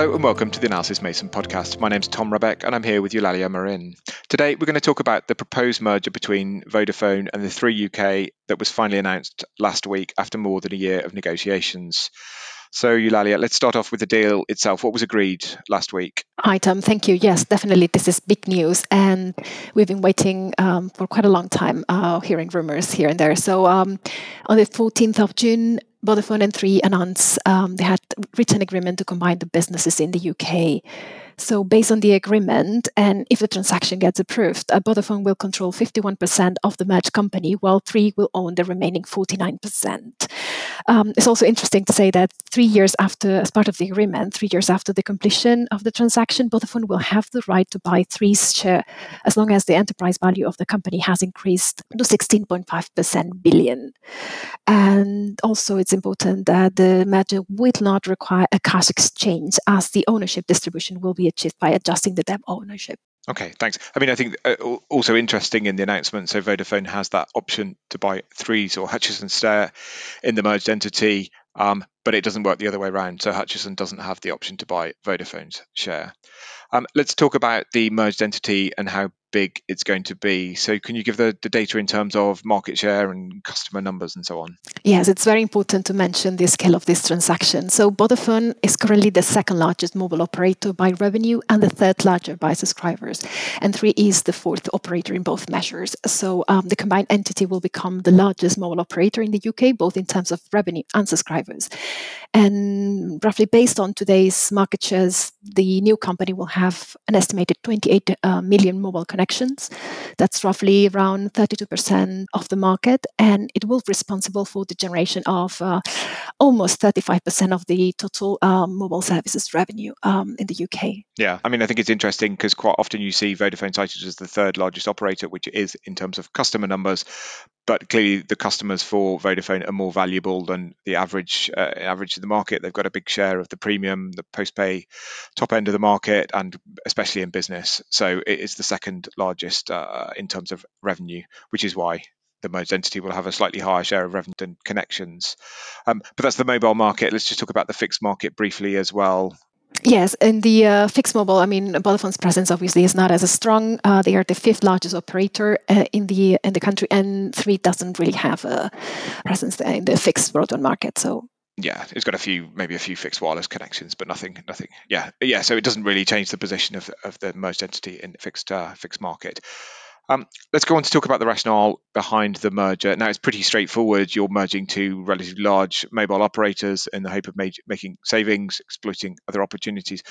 Hello and welcome to the Analysys Mason podcast. My name's Tom Rebbeck and I'm here with Eulalia Marin. Today we're going to talk about the proposed merger between Vodafone and the Three UK that was finally announced last week after more than a year of negotiations. So, Eulalia, let's start off with the deal itself. What was agreed last week? Hi, Tom. Thank you. Yes, definitely. This is big news. And we've been waiting um, for quite a long time, uh, hearing rumors here and there. So, um, on the 14th of June, Vodafone and Three announced um, they had reached an agreement to combine the businesses in the UK. So, based on the agreement, and if the transaction gets approved, uh, Vodafone will control 51% of the merged company, while Three will own the remaining 49%. Um, it's also interesting to say that three years after, as part of the agreement, three years after the completion of the transaction, Vodafone will have the right to buy Three's share as long as the enterprise value of the company has increased to 16.5% billion. And also, it's important that the merger will not require a cash exchange, as the ownership distribution will be achieved by adjusting the debt ownership. Okay, thanks. I mean, I think uh, also interesting in the announcement. So Vodafone has that option to buy Threes or Hutchison Stare in the merged entity, um, but it doesn't work the other way around. So Hutchison doesn't have the option to buy Vodafone's share. Um, let's talk about the merged entity and how big it's going to be. So, can you give the, the data in terms of market share and customer numbers and so on? Yes, it's very important to mention the scale of this transaction. So, Vodafone is currently the second largest mobile operator by revenue and the third largest by subscribers. And Three is the fourth operator in both measures. So, um, the combined entity will become the largest mobile operator in the UK, both in terms of revenue and subscribers. And roughly based on today's market shares, the new company will have an estimated 28 uh, million mobile connections. That's roughly around 32% of the market, and it will be responsible for the generation of uh, almost 35% of the total um, mobile services revenue um, in the UK. Yeah, I mean, I think it's interesting because quite often you see Vodafone cited as the third largest operator, which it is in terms of customer numbers, but clearly the customers for Vodafone are more valuable than the average uh, average of the market. They've got a big share of the premium, the post-pay top end of the market, and especially in business. So it is the second largest uh, in terms of revenue, which is why the merged entity will have a slightly higher share of revenue than connections. Um, but that's the mobile market. Let's just talk about the fixed market briefly as well. Yes, in the uh, fixed mobile, I mean, Vodafone's presence obviously is not as strong. Uh, they are the fifth largest operator uh, in the in the country, and Three doesn't really have a presence in the fixed broadband market. So yeah, it's got a few, maybe a few fixed wireless connections, but nothing, nothing. Yeah, yeah. So it doesn't really change the position of of the merged entity in fixed uh, fixed market. Um, let's go on to talk about the rationale behind the merger. Now, it's pretty straightforward. You're merging two relatively large mobile operators in the hope of making savings, exploiting other opportunities.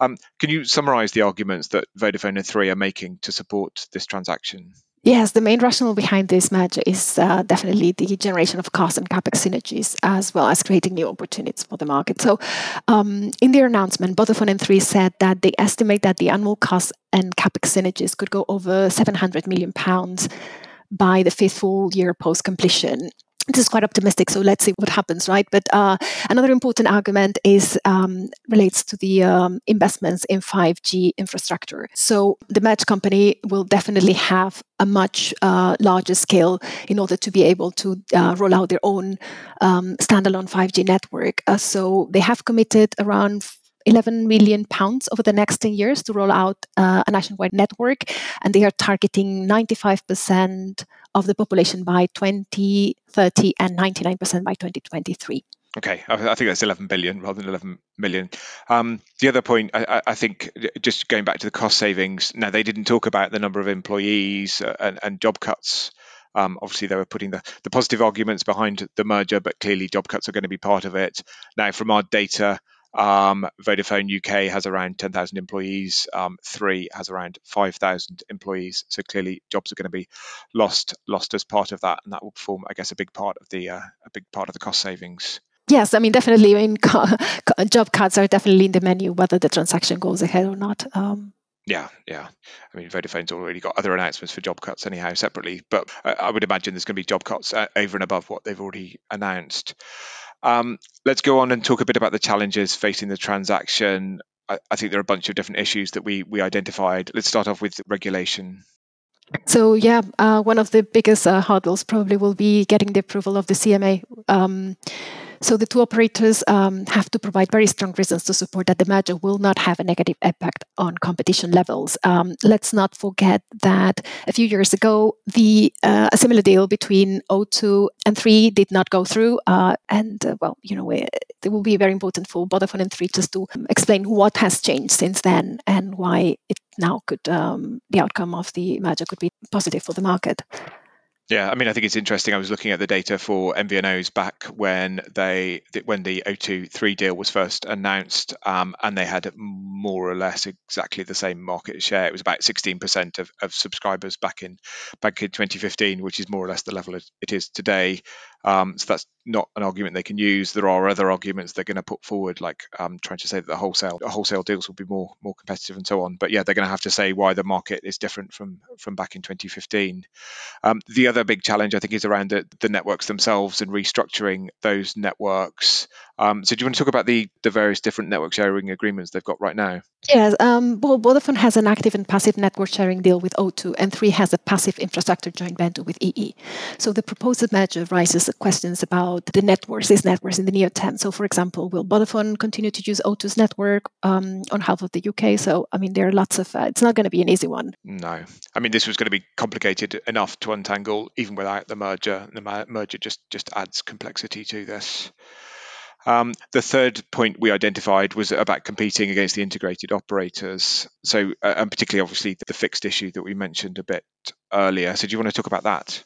Um, can you summarize the arguments that Vodafone and Three are making to support this transaction? Yes, the main rationale behind this merger is uh, definitely the generation of cost and capex synergies, as well as creating new opportunities for the market. So, um, in their announcement, Vodafone and Three said that they estimate that the annual cost and capex synergies could go over 700 million pounds by the fifth full year post completion this is quite optimistic so let's see what happens right? But uh, another important argument is um, relates to the um, investments in 5g infrastructure. So the merged company will definitely have a much uh, larger scale in order to be able to uh, roll out their own um, standalone 5g network. Uh, so they have committed around 11 million pounds over the next 10 years to roll out uh, a nationwide network and they are targeting 95% of the population by 2030 and 99% by 2023. Okay, I, think that's 11 billion rather than 11 million. Um, the other point, I, I, think, just going back to the cost savings. Now, they didn't talk about the number of employees uh, and, and, job cuts. Um, obviously, they were putting the, the positive arguments behind the merger, but clearly, job cuts are going to be part of it. Now, from our data, um, Vodafone UK has around 10,000 employees. Um, Three has around 5,000 employees. So clearly, jobs are going to be lost lost as part of that, and that will form, I guess, a big part of the uh, a big part of the cost savings. Yes, I mean definitely. I mean, job cuts are definitely in the menu, whether the transaction goes ahead or not. Um, yeah, yeah. I mean, Vodafone's already got other announcements for job cuts anyhow separately, but I, I would imagine there's going to be job cuts uh, over and above what they've already announced. Um, let's go on and talk a bit about the challenges facing the transaction. I, I think there are a bunch of different issues that we we identified. Let's start off with regulation. So yeah, uh, one of the biggest uh, hurdles probably will be getting the approval of the CMA. Um, So the two operators um, have to provide very strong reasons to support that the merger will not have a negative impact on competition levels. Um, let's not forget that a few years ago, the uh, a similar deal between O2 and Three did not go through, uh, and uh, well, you know, it, it will be very important for Vodafone and Three just to explain what has changed since then and why it now could um, the outcome of the merger could be positive for the market. Yeah, I mean, I think it's interesting. I was looking at the data for MVNOs back when they when the O2 3 deal was first announced, um, and they had more or less exactly the same market share. It was about 16% of, of subscribers back in back in 2015, which is more or less the level it is today. Um, so that's not an argument they can use. There are other arguments they're going to put forward, like um, trying to say that the wholesale wholesale deals will be more more competitive and so on. But yeah, they're going to have to say why the market is different from from back in 2015. Um, the other big challenge, I think, is around the, the networks themselves and restructuring those networks. Um, so, do you want to talk about the, the various different network sharing agreements they've got right now? Yes, um, well, Vodafone has an active and passive network sharing deal with O2, and Three has a passive infrastructure joint venture with EE. So, the proposed merger raises questions about the networks, these networks in the near term. So, for example, will Vodafone continue to use O2's network um, on half of the UK? So, I mean, there are lots of. Uh, it's not going to be an easy one. No, I mean, this was going to be complicated enough to untangle even without the merger. The merger just just adds complexity to this. Um, the third point we identified was about competing against the integrated operators. So, uh, and particularly, obviously, the fixed issue that we mentioned a bit earlier. So, do you want to talk about that?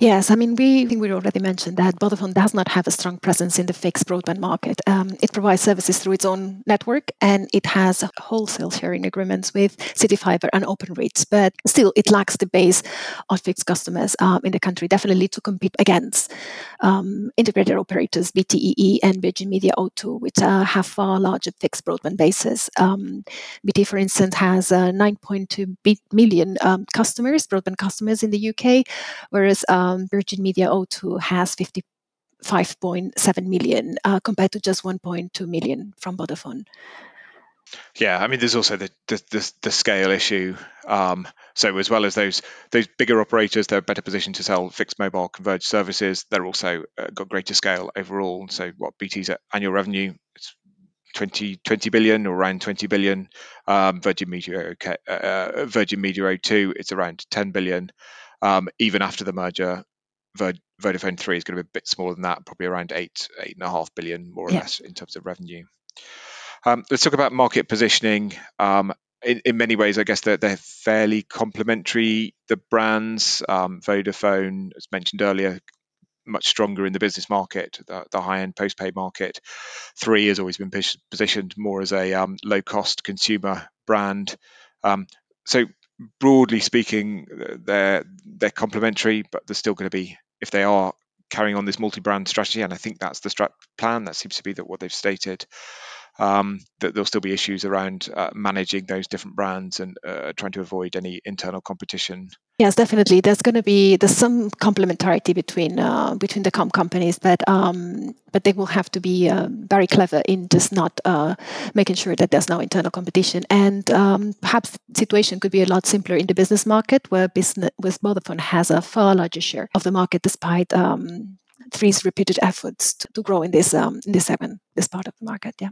Yes, I mean, we think we already mentioned that Vodafone does not have a strong presence in the fixed broadband market. Um, it provides services through its own network and it has wholesale sharing agreements with CityFibre and Openreach, but still it lacks the base of fixed customers um, in the country, definitely to compete against um, integrated operators BT EE and Virgin Media O2, which uh, have far larger fixed broadband bases. Um, BT, for instance, has uh, 9.2 million um, customers, broadband customers in the UK, whereas um, Virgin Media O2 has 55.7 million uh, compared to just 1.2 million from Vodafone. Yeah, I mean, there's also the the, the, the scale issue. Um, so as well as those those bigger operators, they're better positioned to sell fixed mobile converged services. They're also uh, got greater scale overall. So what BT's annual revenue? It's 20, 20 billion or around 20 billion. Um, Virgin Media, okay, uh, uh Virgin Media O2, it's around 10 billion. Um, even after the merger, Vodafone 3 is going to be a bit smaller than that, probably around eight, eight and a half billion, more or yeah. less, in terms of revenue. Um, let's talk about market positioning. Um, in, in, many ways, I guess they're, they're fairly complementary. The brands, um, Vodafone, as mentioned earlier, much stronger in the business market, the, the high-end postpaid market. Three has always been positioned more as a um, low-cost consumer brand. Um, so broadly speaking, they're they're complementary, but they're still going to be if they are carrying on this multi-brand strategy, and I think that's the strat plan. That seems to be that what they've stated. Um, that there'll still be issues around uh, managing those different brands and uh, trying to avoid any internal competition Yes, definitely. There's going to be there's some complementarity between uh, between the com companies, but um, but they will have to be uh, very clever in just not uh, making sure that there's no internal competition. And um, perhaps the situation could be a lot simpler in the business market, where business with Vodafone has a far larger share of the market, despite um, Three's repeated efforts to, to grow in this um, in this segment, this part of the market. Yeah.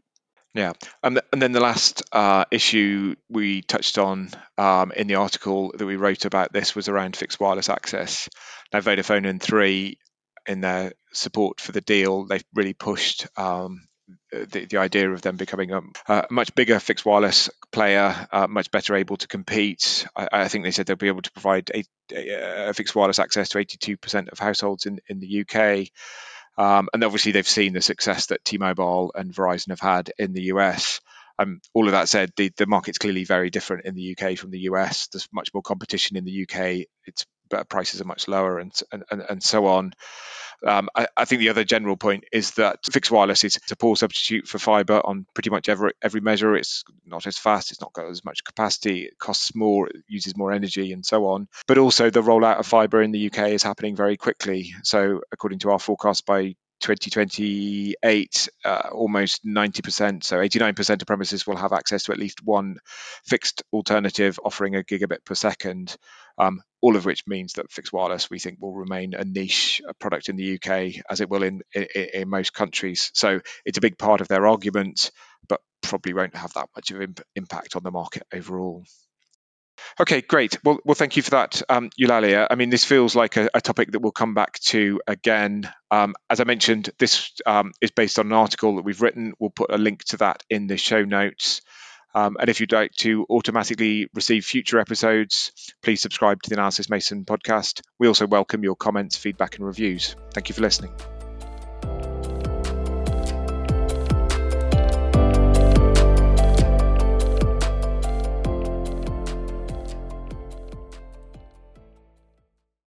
Yeah, and, and then the last uh, issue we touched on um, in the article that we wrote about this was around fixed wireless access. Now, Vodafone and Three, in their support for the deal, they've really pushed um, the, the idea of them becoming a, a much bigger fixed wireless player, uh, much better able to compete. I, I, think they said they'll be able to provide a, a, a fixed wireless access to 82% of households in, in the UK. Um, and obviously, they've seen the success that T-Mobile and Verizon have had in the US. Um, all of that said, the, the market's clearly very different in the UK from the US. There's much more competition in the UK. Its prices are much lower, and and, and so on. Um, I, I, think the other general point is that fixed wireless is a poor substitute for fiber on pretty much every every measure. It's not as fast, it's not got as much capacity, it costs more, it uses more energy, and so on. But also the rollout of fiber in the UK is happening very quickly. So according to our forecast, by 2028, uh, almost 90%, so 89% of premises will have access to at least one fixed alternative offering a gigabit per second. Um, all of which means that fixed wireless we think will remain a niche product in the UK as it will in, in, in most countries. So it's a big part of their argument, but probably won't have that much of imp- impact on the market overall. Okay, great. Well, well, thank you for that, um, Eulalia. I mean, this feels like a, a, topic that we'll come back to again. Um, as I mentioned, this um, is based on an article that we've written. We'll put a link to that in the show notes. Um, and if you'd like to automatically receive future episodes, please subscribe to the Analysys Mason podcast. We also welcome your comments, feedback, and reviews. Thank you for listening.